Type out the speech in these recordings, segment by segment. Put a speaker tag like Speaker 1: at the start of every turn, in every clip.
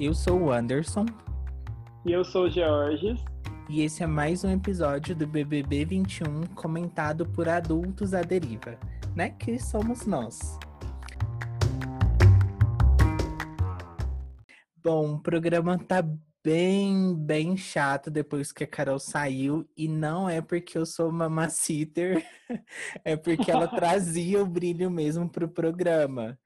Speaker 1: Eu sou o Anderson.
Speaker 2: E eu sou o Georges.
Speaker 1: E esse é mais um episódio do BBB 21 comentado por adultos à deriva, né? Que somos nós. Bom, o programa tá bem, bem chato depois que a Carol saiu. E não é porque eu sou mamaciter, é porque ela trazia o brilho mesmo pro programa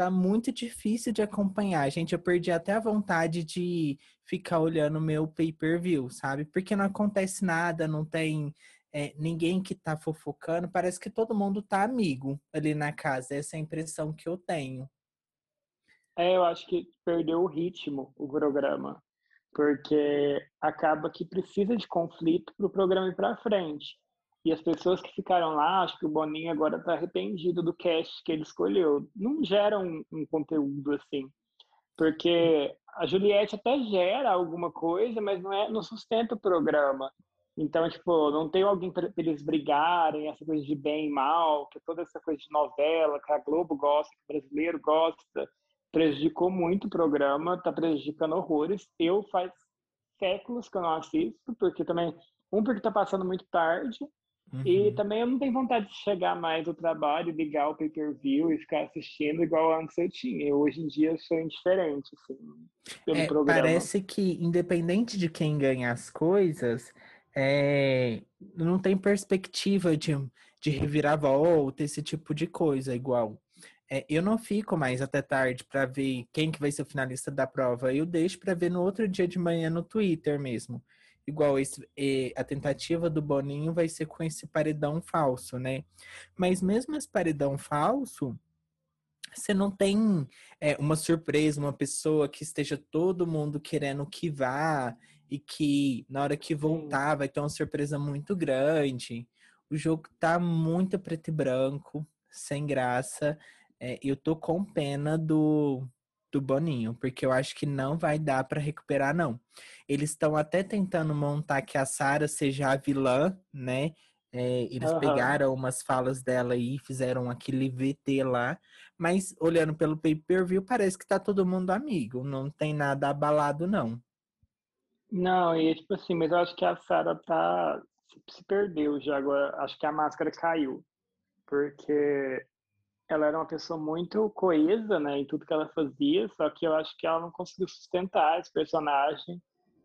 Speaker 1: tá muito difícil de acompanhar. Gente, eu perdi até a vontade de ficar olhando meu pay-per-view, sabe? Porque não acontece nada, não tem é, ninguém que tá fofocando. Parece que todo mundo tá amigo ali na casa. Essa é a impressão que eu tenho.
Speaker 2: É, eu acho que perdeu o ritmo o programa. Porque acaba que precisa de conflito para o programa ir para frente. E as pessoas que ficaram lá, acho que o Boninho agora está arrependido do cast que ele escolheu. Não gera um, um, conteúdo assim. Porque a Juliette até gera alguma coisa, mas não, é, não sustenta o programa. Então, tipo, não tem alguém para eles brigarem, essa coisa de bem e mal, que toda essa coisa de novela, que a Globo gosta, que o brasileiro gosta, prejudicou muito o programa, está prejudicando horrores. Eu faz séculos que eu não assisto, porque também, um, porque está passando muito tarde, Uhum. E também eu não tenho vontade de chegar mais ao trabalho, ligar o pay-per-view e ficar assistindo igual antes eu tinha. Hoje em dia eu sou indiferente, assim,
Speaker 1: pelo é, programa. Parece que, independente de quem ganha as coisas, é, não tem perspectiva de, de reviravolta, esse tipo de coisa, igual. É, eu não fico mais até tarde para ver quem que vai ser o finalista da prova. Eu deixo para ver no outro dia de manhã no Twitter mesmo igual esse, a tentativa do Boninho vai ser com esse paredão falso, né? Mas mesmo esse paredão falso, você não tem é, uma surpresa, uma pessoa que esteja todo mundo querendo que vá e que na hora que voltar vai ter uma surpresa muito grande. O jogo tá muito preto e branco, sem graça. É, eu tô com pena do, do Boninho, porque eu acho que não vai dar para recuperar, não. Eles estão até tentando montar que a Sara seja a vilã, né? É, eles uhum. pegaram umas falas dela e fizeram aquele VT lá, mas olhando pelo pay-per-view, parece que tá todo mundo amigo, não tem nada abalado, não.
Speaker 2: Não, e tipo assim, mas eu acho que a Sara tá. se perdeu já agora. Acho que a máscara caiu. Porque ela era uma pessoa muito coesa, né, em tudo que ela fazia, só que eu acho que ela não conseguiu sustentar esse personagem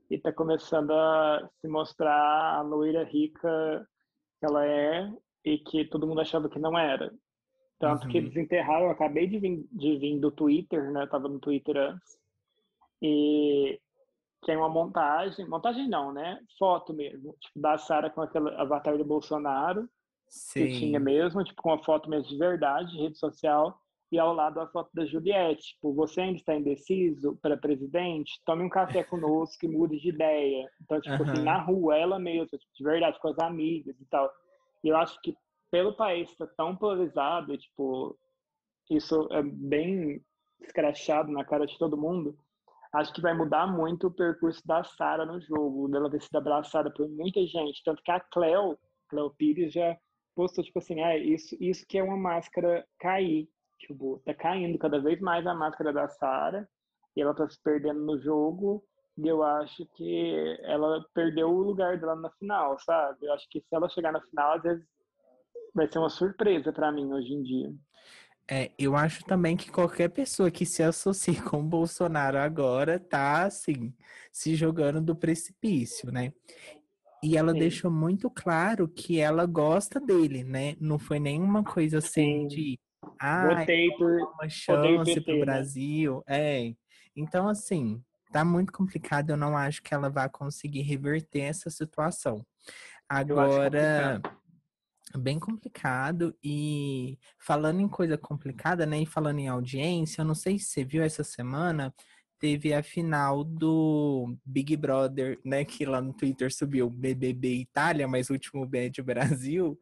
Speaker 2: e tá começando a se mostrar a loira rica que ela é e que todo mundo achava que não era. Tanto uhum. que eles enterraram, eu acabei de vir, de vir do Twitter, né, eu tava no Twitter antes, e tem uma montagem, montagem não, né, foto mesmo, tipo, da Sara com aquele avatar do Bolsonaro, Sim. que tinha mesmo, tipo, com uma foto mesmo de verdade, de rede social, e ao lado a foto da Juliette. Tipo, você ainda está indeciso para presidente? Tome um café conosco e mude de ideia. Então, tipo uhum. assim, na rua, ela mesma, tipo, de verdade, com as amigas e tal. E eu acho que pelo país estar tá tão polarizado, tipo, isso é bem escrachado na cara de todo mundo, acho que vai mudar muito o percurso da Sara no jogo, dela ter sido abraçada por muita gente. Tanto que a Cleo, Cleo Pires, já postou, tipo assim, ah, isso, isso que é uma máscara cair. Tipo, tá caindo cada vez mais a máscara da Sara e ela tá se perdendo no jogo. E eu acho que ela perdeu o lugar dela na final, sabe? Eu acho que se ela chegar na final, às vezes vai ser uma surpresa para mim hoje em dia.
Speaker 1: É, eu acho também que qualquer pessoa que se associe com o Bolsonaro agora tá, assim, se jogando do precipício, né? E ela Sim. deixou muito claro que ela gosta dele, né? Não foi nenhuma coisa assim Sim. de ah,
Speaker 2: Votei por
Speaker 1: uma chance PT, pro? Brasil. Né? É. Então, assim, tá muito complicado. Eu não acho que ela vai conseguir reverter essa situação. Agora, complicado. bem complicado. E falando em coisa complicada, né? E falando em audiência, eu não sei se você viu essa semana teve a final do Big Brother, né? Que lá no Twitter subiu BBB Itália, mas último B é de Brasil.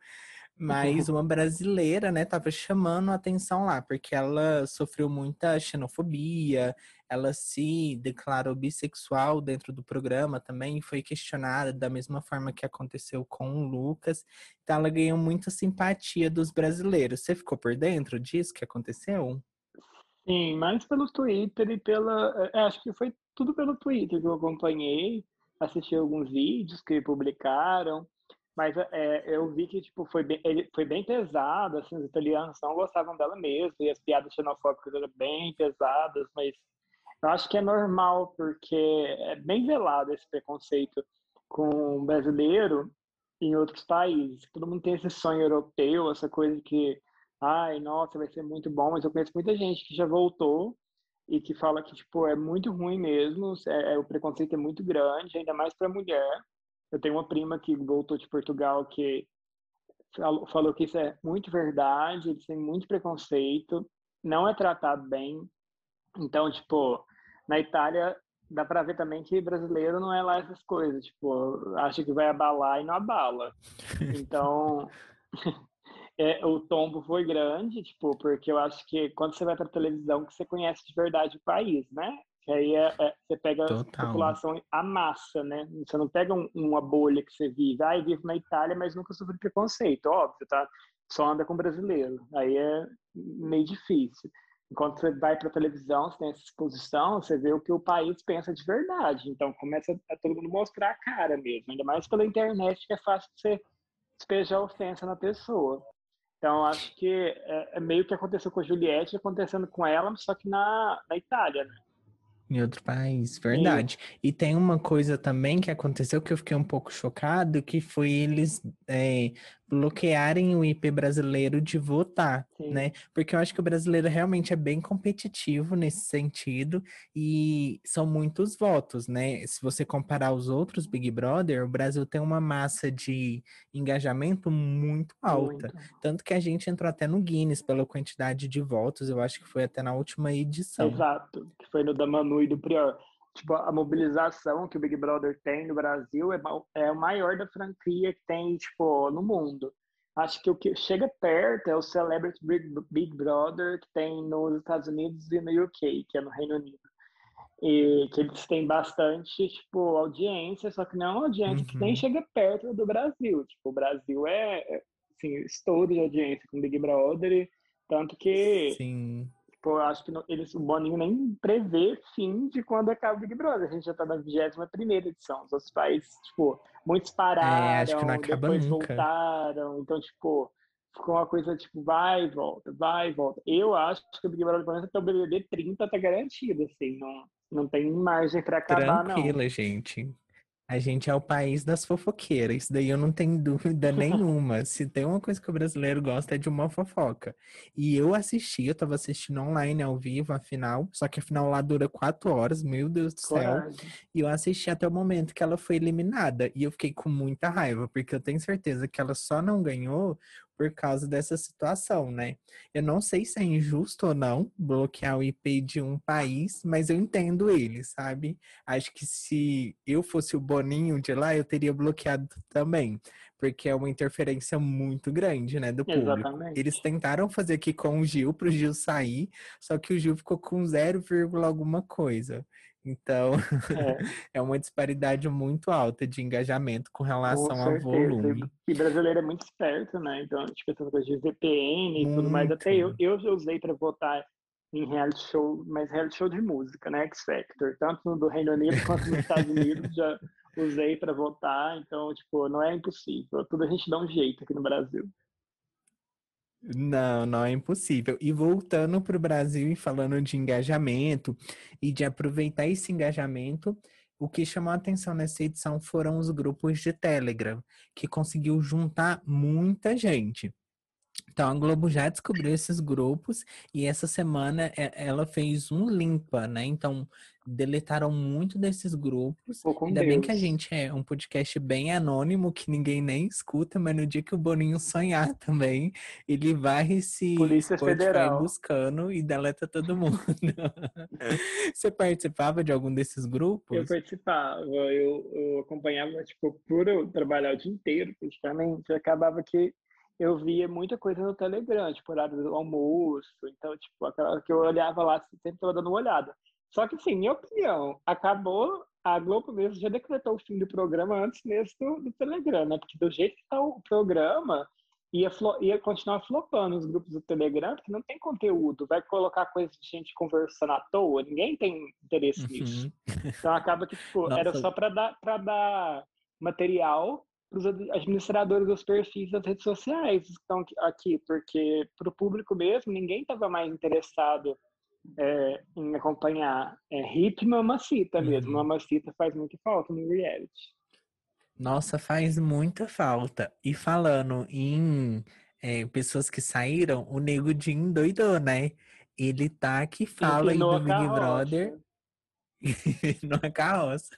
Speaker 1: Mas uma brasileira, né, tava chamando a atenção lá, porque ela sofreu muita xenofobia, ela se declarou bissexual dentro do programa também, foi questionada da mesma forma que aconteceu com o Lucas. Então ela ganhou muita simpatia dos brasileiros. Você ficou por dentro disso que aconteceu?
Speaker 2: Sim, mais pelo Twitter e pela. É, acho que foi tudo pelo Twitter que eu acompanhei, assisti alguns vídeos que publicaram, mas é, eu vi que tipo foi bem, ele foi bem pesado, assim, os italianos não gostavam dela mesmo e as piadas xenofóbicas eram bem pesadas, mas eu acho que é normal porque é bem velado esse preconceito com o brasileiro em outros países. Todo mundo tem esse sonho europeu, essa coisa que, ai, nossa, vai ser muito bom, mas eu conheço muita gente que já voltou e que fala que tipo é muito ruim mesmo, é, é o preconceito é muito grande, ainda mais para mulher. Eu tenho uma prima que voltou de Portugal que falou, falou que isso é muito verdade, eles têm muito preconceito, não é tratado bem. Então, tipo, na Itália dá para ver também que brasileiro não é lá essas coisas, tipo, acha que vai abalar e não abala. Então, é, o tombo foi grande, tipo, porque eu acho que quando você vai para televisão que você conhece de verdade o país, né? Que aí é, é, você pega Total. a população, a massa, né? Você não pega um, uma bolha que você vive. Ah, eu vivo na Itália, mas nunca sofri preconceito, óbvio, tá? Só anda com brasileiro. Aí é meio difícil. Enquanto você vai para a televisão, você tem essa exposição, você vê o que o país pensa de verdade. Então começa a todo mundo mostrar a cara mesmo. Ainda mais pela internet, que é fácil você despejar ofensa na pessoa. Então, acho que é, é meio que aconteceu com a Juliette, acontecendo com ela, só que na, na Itália, né?
Speaker 1: Em outro país, verdade. Sim. E tem uma coisa também que aconteceu que eu fiquei um pouco chocado, que foi eles é, bloquearem o IP brasileiro de votar, Sim. né? Porque eu acho que o brasileiro realmente é bem competitivo nesse sentido e são muitos votos, né? Se você comparar os outros Big Brother, o Brasil tem uma massa de engajamento muito alta. Muito. Tanto que a gente entrou até no Guinness pela quantidade de votos, eu acho que foi até na última edição.
Speaker 2: Exato, que foi no da Manu e do Prior tipo, a mobilização que o Big Brother tem no Brasil é, é o maior da franquia que tem, tipo, no mundo. Acho que o que chega perto é o Celebrity Big, Brother que tem nos Estados Unidos e no UK, que é no Reino Unido. E que eles têm bastante, tipo, audiência, só que não é uma audiência uhum. que nem uhum. chega perto do Brasil. Tipo, o Brasil é, é assim, estouro de audiência com Big Brother, tanto que
Speaker 1: Sim
Speaker 2: Tipo, eu acho que não, eles, o Boninho nem prevê fim de quando acaba o Big Brother. A gente já tá na 21 primeira edição. Os outros países, tipo, muitos pararam, é, depois nunca. voltaram. Então, tipo, ficou uma coisa, tipo, vai e volta, vai e volta. Eu acho que o Big Brother, pelo menos até o BBB 30 tá garantido, assim. Não, não tem margem para acabar,
Speaker 1: Tranquila, não. Tranquila, gente. A gente é o país das fofoqueiras, isso daí eu não tenho dúvida nenhuma. Se tem uma coisa que o brasileiro gosta é de uma fofoca. E eu assisti, eu tava assistindo online ao vivo a final, só que a final lá dura quatro horas, meu Deus do céu. E eu assisti até o momento que ela foi eliminada. E eu fiquei com muita raiva, porque eu tenho certeza que ela só não ganhou por causa dessa situação, né? Eu não sei se é injusto ou não bloquear o IP de um país, mas eu entendo ele, sabe? Acho que se eu fosse o Boninho de lá, eu teria bloqueado também, porque é uma interferência muito grande, né, do público. Exatamente. Eles tentaram fazer aqui com o Gil para o Gil sair, só que o Gil ficou com 0, alguma coisa. Então, é. é. uma disparidade muito alta de engajamento com relação com ao volume.
Speaker 2: E brasileiro é muito esperto, né? Então, tipo, essa coisa de VPN e muito. tudo mais. Até eu, eu já usei para votar em reality show, mas reality show de música, né? X Factor. Tanto no do Reino Unido quanto nos Estados Unidos já usei para votar. Então, tipo, não é impossível. Tudo a gente dá um jeito aqui no Brasil.
Speaker 1: Não, não é impossível. E voltando para o Brasil e falando de engajamento e de aproveitar esse engajamento, o que chamou a atenção nessa edição foram os grupos de Telegram, que conseguiu juntar muita gente. Então, a Globo já descobriu esses grupos e essa semana ela fez um limpa, né? Então, deletaram muito desses grupos. Ainda Deus. bem que a gente é um podcast bem anônimo, que ninguém nem escuta, mas no dia que o Boninho sonhar também, ele vai se
Speaker 2: Polícia Federal
Speaker 1: buscando e deleta todo mundo. Você participava de algum desses grupos?
Speaker 2: Eu participava, eu, eu acompanhava, tipo, por eu trabalhar o dia inteiro, praticamente, acabava que eu via muita coisa no Telegram, tipo, horário do almoço. Então, tipo, aquela que eu olhava lá, sempre estava dando uma olhada. Só que, assim, minha opinião, acabou, a Globo mesmo já decretou o fim do programa antes mesmo do, do Telegram, né? Porque do jeito que tá o programa, ia, ia continuar flopando os grupos do Telegram, porque não tem conteúdo. Vai colocar coisa de gente conversando à toa, ninguém tem interesse uhum. nisso. Então acaba que, tipo, Nossa. era só para dar, dar material para os administradores dos perfis das redes sociais que estão aqui, porque para o público mesmo, ninguém estava mais interessado é, em acompanhar é, hip mamacita mesmo. Uhum. Mamacita faz muito falta no reality.
Speaker 1: Nossa, faz muita falta. E falando em é, pessoas que saíram, o Nego Jim doidou, né? Ele tá que fala aí do Big Brother numa carroça.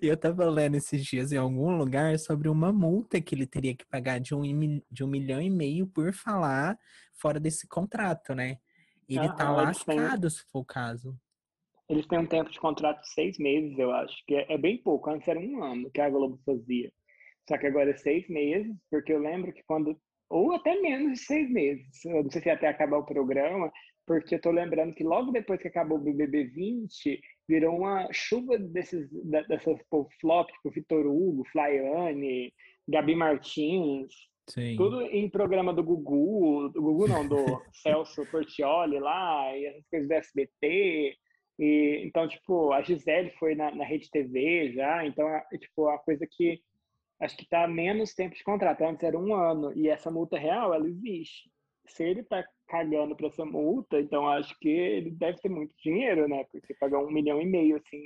Speaker 1: E eu tava lendo esses dias em algum lugar sobre uma multa que ele teria que pagar de um, de um milhão e meio por falar fora desse contrato, né? Ele uhum, tá lascado, têm, se for o caso.
Speaker 2: Eles têm um tempo de contrato de seis meses, eu acho, que é, é, bem pouco. Antes era um ano que a Globo fazia. Só que agora é seis meses, porque eu lembro que quando. Ou até menos de seis meses. Eu não sei se até acabar o programa, porque eu tô lembrando que logo depois que acabou o BBB 20, virou uma chuva desses, dessas flop, tipo Vitor Hugo, Flaiane, Gabi Martins, Sim. Tudo em programa do Gugu, do Gugu não, do Celso Portioli lá, e essas coisas do SBT. E, então, tipo, a Gisele foi na, na Rede TV já, então, é, tipo, a coisa que acho que tá menos tempo de contrato. Antes era um ano, e essa multa real, ela existe. Se ele tá cagando para essa multa, então acho que ele deve ter muito dinheiro, né? Porque pagar um milhão e meio, assim,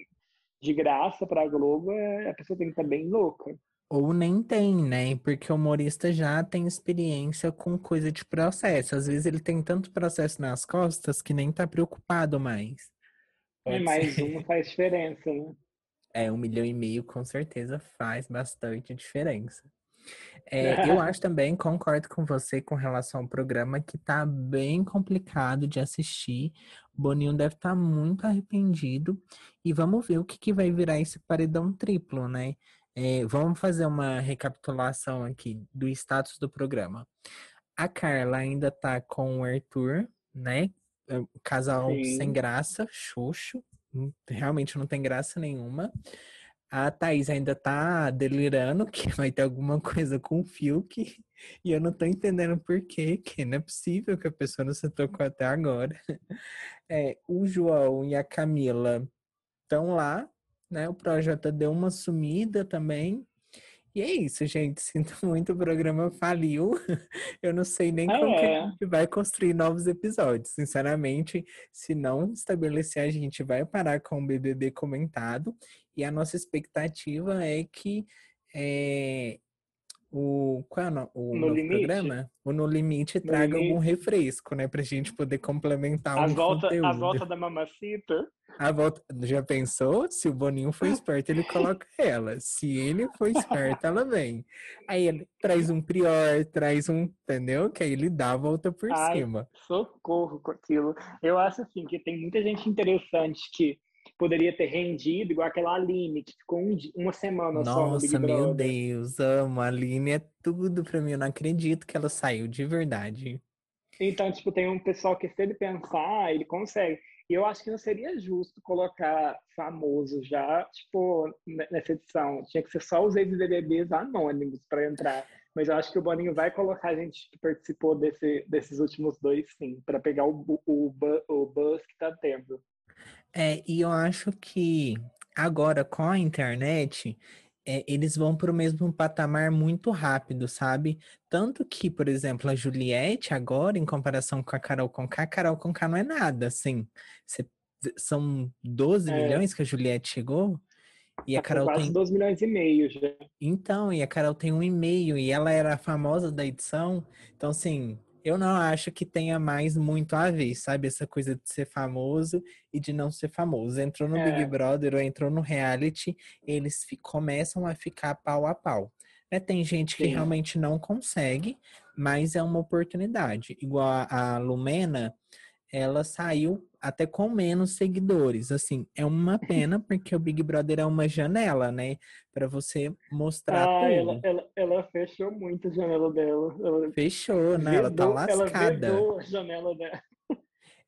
Speaker 2: de graça pra Globo, é, a pessoa tem que estar tá bem louca.
Speaker 1: Ou nem tem, né? Porque o humorista já tem experiência com coisa de processo. Às vezes ele tem tanto processo nas costas que nem tá preocupado mais.
Speaker 2: é, mais um faz diferença, né?
Speaker 1: É, um milhão e meio com certeza faz bastante diferença. É, eu acho também, concordo com você com relação ao programa, que tá bem complicado de assistir. O Boninho deve estar tá muito arrependido. E vamos ver o que, que vai virar esse paredão triplo, né? É, vamos fazer uma recapitulação aqui do status do programa. A Carla ainda tá com o Arthur, né? É casal Sim. sem graça, xoxo. Hum, realmente não tem graça nenhuma. A Thaís ainda tá delirando que vai ter alguma coisa com o Fiuk. E eu não tô entendendo por quê, que não é possível que a pessoa não se tocou até agora. É, o João e a Camila estão lá, né? O projeto deu uma sumida também. E é isso, gente. Sinto muito, o programa faliu. Eu não sei nem ah, como é. que a é? gente vai construir novos episódios. Sinceramente, se não estabelecer, a gente vai parar com o BBB comentado. E a nossa expectativa é que é, o qual é o, o no programa? O No Limite no traga limite. algum refresco, né? Pra gente poder complementar
Speaker 2: a
Speaker 1: um
Speaker 2: volta,
Speaker 1: conteúdo.
Speaker 2: A volta da mamacita.
Speaker 1: A volta... Já pensou? Se o Boninho foi esperto, ele coloca ela. Se ele foi esperto, ela vem. Aí ele traz um prior, traz um, entendeu? Que aí ele dá a volta por Ai, cima.
Speaker 2: Socorro com aquilo. Eu acho assim que tem muita gente interessante que poderia ter rendido, igual aquela Aline, que ficou um, uma semana
Speaker 1: Nossa,
Speaker 2: só no Big
Speaker 1: Brother. meu Deus, amo. A Aline é tudo pra mim. Eu não acredito que ela saiu, de verdade.
Speaker 2: Então, tipo, tem um pessoal que se ele pensar, ele consegue. E eu acho que não seria justo colocar famoso já, tipo, nessa edição. Tinha que ser só os ex-BBBs anônimos para entrar. Mas eu acho que o Boninho vai colocar a gente que participou desse, desses últimos dois, sim, para pegar o, o, o buzz que tá tendo.
Speaker 1: É, e eu acho que agora com a internet, é, eles vão para o mesmo patamar muito rápido, sabe? Tanto que, por exemplo, a Juliette agora, em comparação com a Carol Conká, a Carol Conká não é nada, assim. Cê, são 12 é. milhões que a Juliette chegou. E a tá Carol
Speaker 2: quase
Speaker 1: tem
Speaker 2: 12 milhões e meio já.
Speaker 1: Então, e a Carol tem um e meio e ela era a famosa da edição. Então, assim, eu não acho que tenha mais muito a ver, sabe? Essa coisa de ser famoso e de não ser famoso. Entrou no é. Big Brother ou entrou no reality, eles começam a ficar pau a pau. É, tem gente que Sim. realmente não consegue, mas é uma oportunidade. Igual a, a Lumena, ela saiu até com menos seguidores. Assim, é uma pena porque o Big Brother é uma janela, né? Para você mostrar
Speaker 2: ah,
Speaker 1: tudo.
Speaker 2: Ela, ela, ela, fechou muito a janela dela. Ela
Speaker 1: fechou, né? Vedou, ela tá lascada.
Speaker 2: Ela a janela dela.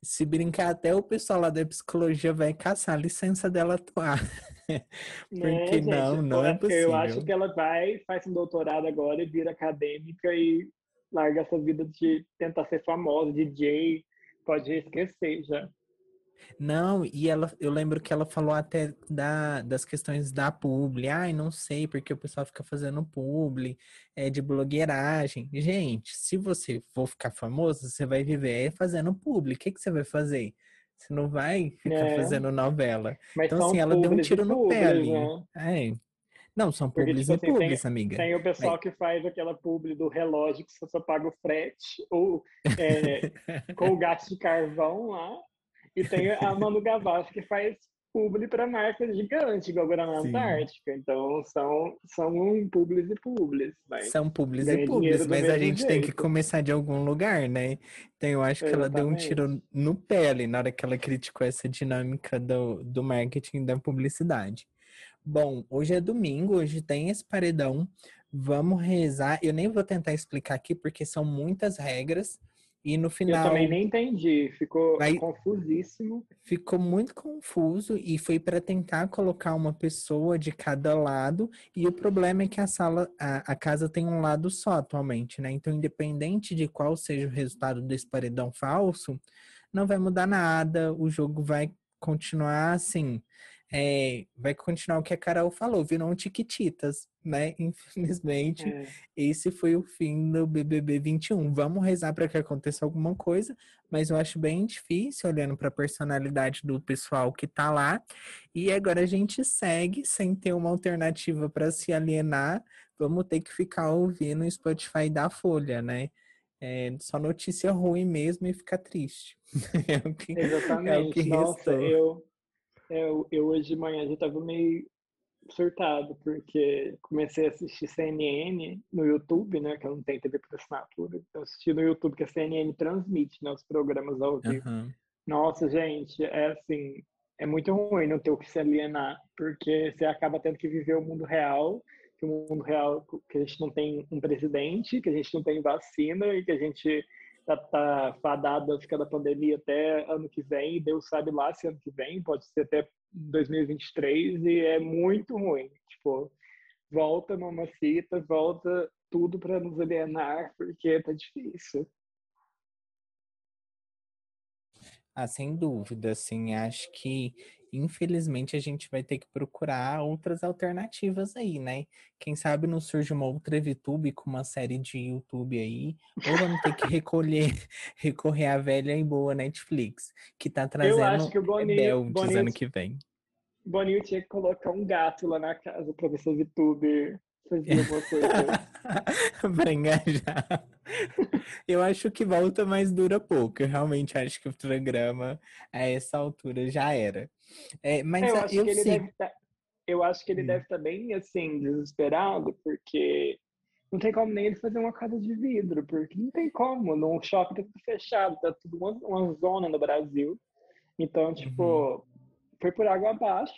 Speaker 1: Se brincar, até o pessoal lá da psicologia vai caçar a licença dela atuar. porque né, não, não é possível.
Speaker 2: Eu acho que ela vai, faz um doutorado agora e vira acadêmica e larga essa vida de tentar ser famosa, DJ, pode esquecer já.
Speaker 1: Não, e ela, eu lembro que ela falou até da, das questões da publi. Ai, não sei, porque o pessoal fica fazendo publi, é de blogueiragem. Gente, se você for ficar famoso, você vai viver fazendo publi. O que, que você vai fazer? Você não vai ficar é. fazendo novela. Mas então, assim, ela deu um tiro no pé ali. Né? É. Não, são publis tipo, assim, e publis,
Speaker 2: tem,
Speaker 1: amiga.
Speaker 2: Tem o pessoal que faz aquela publi do relógio que você só paga o frete, ou é, com o gato de carvão lá. E tem a Manu Gavassi que faz publi para marcas gigantes, igual agora na Antártica. Então, são, são publis e publis.
Speaker 1: São publis e publis, mas a gente jeito. tem que começar de algum lugar, né? Então, eu acho que ela deu um tiro no pé ali na hora que ela criticou essa dinâmica do, do marketing da publicidade. Bom, hoje é domingo, hoje tem esse paredão. Vamos rezar. Eu nem vou tentar explicar aqui, porque são muitas regras. E no final.
Speaker 2: Eu também nem entendi, ficou aí, confusíssimo.
Speaker 1: Ficou muito confuso e foi para tentar colocar uma pessoa de cada lado. E o problema é que a sala, a, a, casa tem um lado só atualmente, né? Então, independente de qual seja o resultado desse paredão falso, não vai mudar nada, o jogo vai continuar assim é, vai continuar o que a Carol falou, virou um Tiquititas, né? Infelizmente, é. esse foi o fim do BBB 21. Vamos rezar para que aconteça alguma coisa, mas eu acho bem difícil olhando para a personalidade do pessoal que tá lá. E agora a gente segue sem ter uma alternativa para se alienar. Vamos ter que ficar ouvindo o Spotify da Folha, né? É só notícia ruim mesmo e ficar triste.
Speaker 2: é o que, Exatamente. É o que Nossa, eu é, eu, eu hoje de manhã já estava meio surtado, porque comecei a assistir CNN no YouTube, né? Que eu não tenho TV por assinatura. Então, assisti no YouTube que a CNN transmite né, os programas ao vivo. Uhum. Nossa, gente, é assim, é muito ruim não ter o que se alienar, porque você acaba tendo que viver o mundo real, que o mundo real, que a gente não tem um presidente, que a gente não tem vacina e que a gente tá, tá fadado a ficar da pandemia até ano que vem, Deus sabe lá se ano que vem, pode ser até 2023, e é muito ruim. Tipo, volta mamacita, volta tudo para nos alienar, porque tá difícil.
Speaker 1: Ah, sem dúvida, assim, acho que infelizmente a gente vai ter que procurar outras alternativas aí, né? Quem sabe não surge uma outra VTube com uma série de YouTube aí, ou vamos ter que recolher, recorrer à velha e boa Netflix, que tá trazendo Eu acho que o Boninho, Boninho, ano que vem.
Speaker 2: Boninho tinha que colocar um gato lá na casa pra ver se o VTube fazia alguma coisa.
Speaker 1: pra engajar. Eu acho que volta, mas dura pouco. Eu realmente acho que o programa a essa altura já era. É, mas eu acho eu que ele sim. deve
Speaker 2: tá, eu acho que ele hum. deve estar tá bem assim, desesperado, porque não tem como nem ele fazer uma casa de vidro, porque não tem como. No shopping tá tudo fechado, tá tudo uma, uma zona no Brasil. Então, tipo, uhum. foi por água abaixo.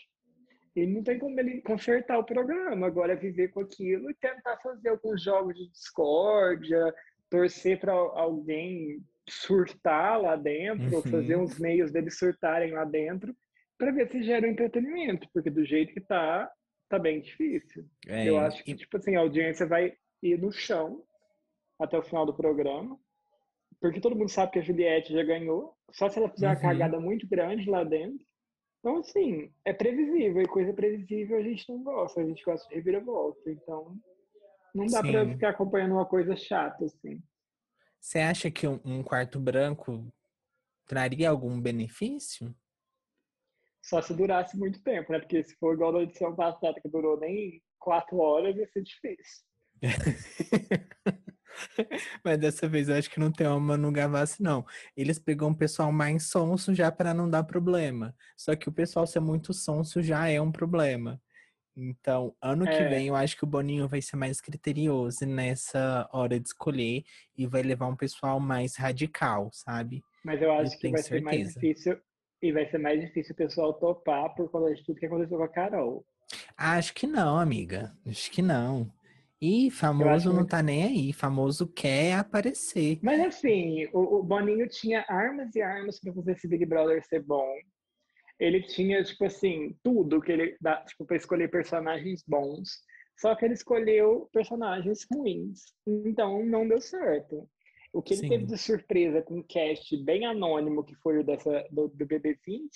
Speaker 2: E não tem como ele consertar o programa. Agora é viver com aquilo e tentar fazer alguns jogos de discórdia, torcer para alguém surtar lá dentro, uhum. fazer uns meios deles surtarem lá dentro, para ver se gera um entretenimento, porque do jeito que tá, tá bem difícil. É, Eu acho que, tipo assim, a audiência vai ir no chão até o final do programa, porque todo mundo sabe que a Juliette já ganhou, só se ela fizer uhum. uma cagada muito grande lá dentro. Então, assim, é previsível, e coisa previsível a gente não gosta, a gente gosta de reviravolta. Então, não dá para ficar acompanhando uma coisa chata, assim.
Speaker 1: Você acha que um, um quarto branco traria algum benefício?
Speaker 2: Só se durasse muito tempo, né? Porque se for igual da edição passada, que durou nem quatro horas, ia ser difícil.
Speaker 1: Mas dessa vez eu acho que não tem uma no Gavassi, não. Eles pegam um pessoal mais sonso já para não dar problema. Só que o pessoal ser muito sonso já é um problema. Então, ano é. que vem, eu acho que o Boninho vai ser mais criterioso nessa hora de escolher e vai levar um pessoal mais radical, sabe?
Speaker 2: Mas eu acho eu que vai certeza. ser mais difícil e vai ser mais difícil o pessoal topar por conta de tudo que aconteceu com a Carol.
Speaker 1: Acho que não, amiga. Acho que não. E famoso não tá nem aí, famoso quer aparecer.
Speaker 2: Mas assim, o, o Boninho tinha armas e armas para fazer esse Big Brother ser bom ele tinha, tipo assim, tudo que ele dá, tipo, para escolher personagens bons, Só que ele escolheu personagens ruins. Então não deu certo. O que ele Sim. teve de surpresa com um cast bem anônimo, que foi o dessa, do, do BB20,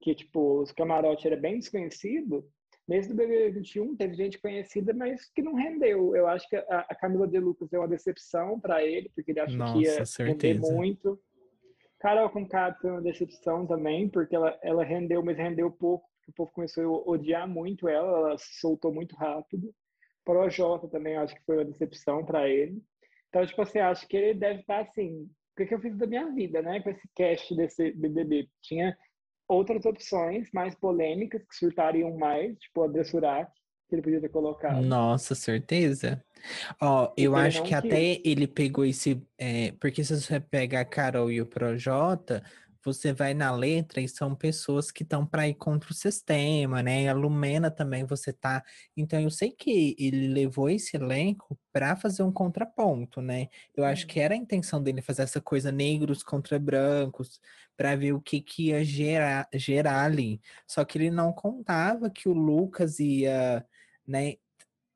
Speaker 2: que, tipo, os camarotes era bem desconhecido, nesse do BB21 teve gente conhecida, mas que não rendeu. Eu acho que a, a Camila De Lucas é uma decepção para ele, porque ele Nossa, que ia certeza. render muito. Carol com Cato foi uma decepção também, porque ela, ela rendeu, mas rendeu pouco, porque o povo começou a odiar muito ela, ela soltou muito rápido. Projota também acho que foi uma decepção para ele. Então, tipo assim, acho que ele deve estar assim, o que, que eu fiz da minha vida, né, com esse cast desse BBB? Tinha outras opções mais polêmicas que surtariam mais, tipo a Dressurak, que ele podia ter colocado.
Speaker 1: Nossa, certeza. Ó, eu acho que quis. até ele pegou esse. É, porque se você pega a Carol e o Projota, você vai na letra e são pessoas que estão para ir contra o sistema, né? A Lumena também você tá. Então eu sei que ele levou esse elenco para fazer um contraponto, né? Eu acho que era a intenção dele fazer essa coisa negros contra brancos, para ver o que que ia gerar, gerar ali. Só que ele não contava que o Lucas ia, né,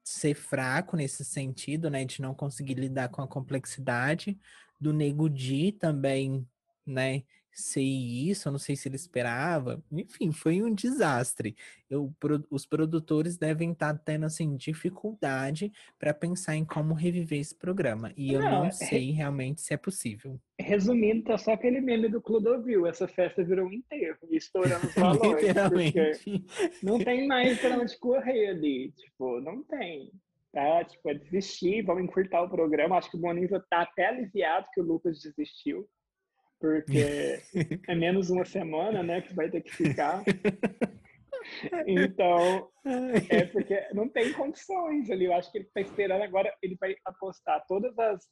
Speaker 1: ser fraco nesse sentido, né, de não conseguir lidar com a complexidade do Nego Di também, né, ser isso, eu não sei se ele esperava. Enfim, foi um desastre. Eu, os produtores devem estar tá tendo assim dificuldade para pensar em como reviver esse programa. E eu não, não é, sei realmente se é possível.
Speaker 2: Resumindo, tá só aquele meme do Clodovil. Essa festa virou um enterro, estourando os valores. Literalmente. Não tem mais para onde correr ali. Tipo, não tem. Tá? Tipo, é desistir, vamos encurtar o programa. Acho que o Boninho tá até aliviado que o Lucas desistiu porque é menos uma semana, né, que vai ter que ficar. Então, é porque não tem condições ali. Eu acho que ele está esperando agora, ele vai apostar todas as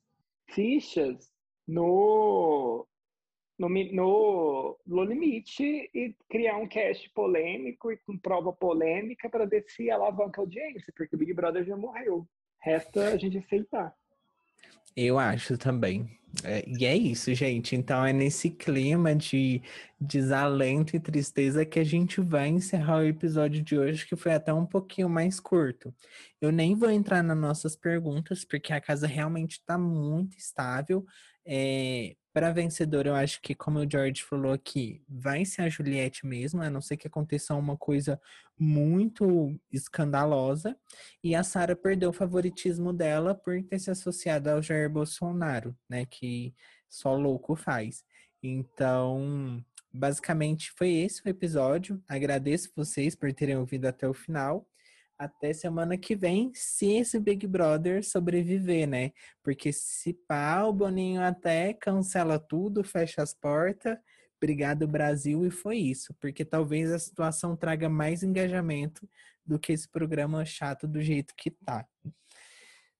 Speaker 2: fichas no, no, no, no limite e criar um cast polêmico e com prova polêmica para ver se alavanca a audiência, porque o Big Brother já morreu. Resta a gente aceitar.
Speaker 1: Eu acho também. É, e é isso, gente. Então é nesse clima de desalento e tristeza que a gente vai encerrar o episódio de hoje, que foi até um pouquinho mais curto. Eu nem vou entrar nas nossas perguntas, porque a casa realmente está muito estável. É, para vencedor, eu acho que, como o George falou aqui, vai ser a Juliette mesmo, a não ser que aconteça uma coisa muito escandalosa. E a Sara perdeu o favoritismo dela por ter se associado ao Jair Bolsonaro, né? Que só louco faz. Então, basicamente foi esse o episódio. Agradeço vocês por terem ouvido até o final até semana que vem, se esse Big Brother sobreviver, né? Porque se pá, o Boninho até cancela tudo, fecha as portas, obrigado Brasil, e foi isso. Porque talvez a situação traga mais engajamento do que esse programa chato do jeito que tá.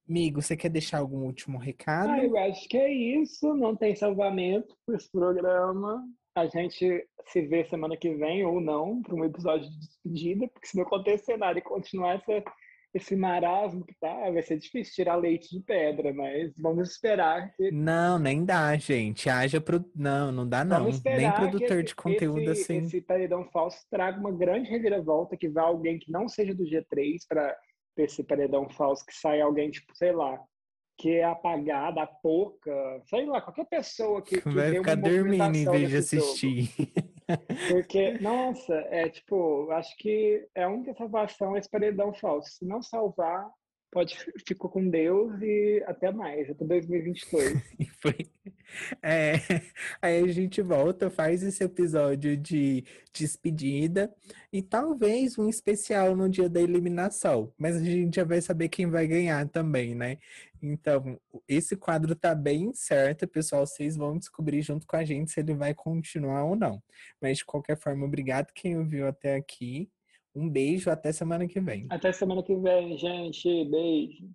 Speaker 1: Amigo, você quer deixar algum último recado?
Speaker 2: Ah, eu acho que é isso. Não tem salvamento para esse programa a gente se vê semana que vem ou não para um episódio de despedida, porque se não acontecer nada e continuar essa, esse marasmo que tá, vai ser difícil tirar leite de pedra, mas vamos esperar que...
Speaker 1: Não, nem dá, gente. Haja pro... Não, não dá não. Nem produtor de conteúdo
Speaker 2: esse,
Speaker 1: assim.
Speaker 2: Esse paredão falso traga uma grande reviravolta, que vá alguém que não seja do G3 para esse paredão falso, que saia alguém, tipo, sei lá, que é apagada, a pouca, sei lá, qualquer pessoa que, que
Speaker 1: vai ficar dormindo em vez de assistir.
Speaker 2: Porque, nossa, é tipo, acho que é a única salvação esse paredão falso. Se não salvar, pode ficou com Deus e até mais, até 2022.
Speaker 1: Foi. É, aí a gente volta, faz esse episódio de despedida e talvez um especial no dia da eliminação, mas a gente já vai saber quem vai ganhar também, né? Então, esse quadro tá bem certo, pessoal, vocês vão descobrir junto com a gente se ele vai continuar ou não. Mas de qualquer forma, obrigado quem ouviu até aqui. Um beijo, até semana que vem.
Speaker 2: Até semana que vem, gente. Beijo.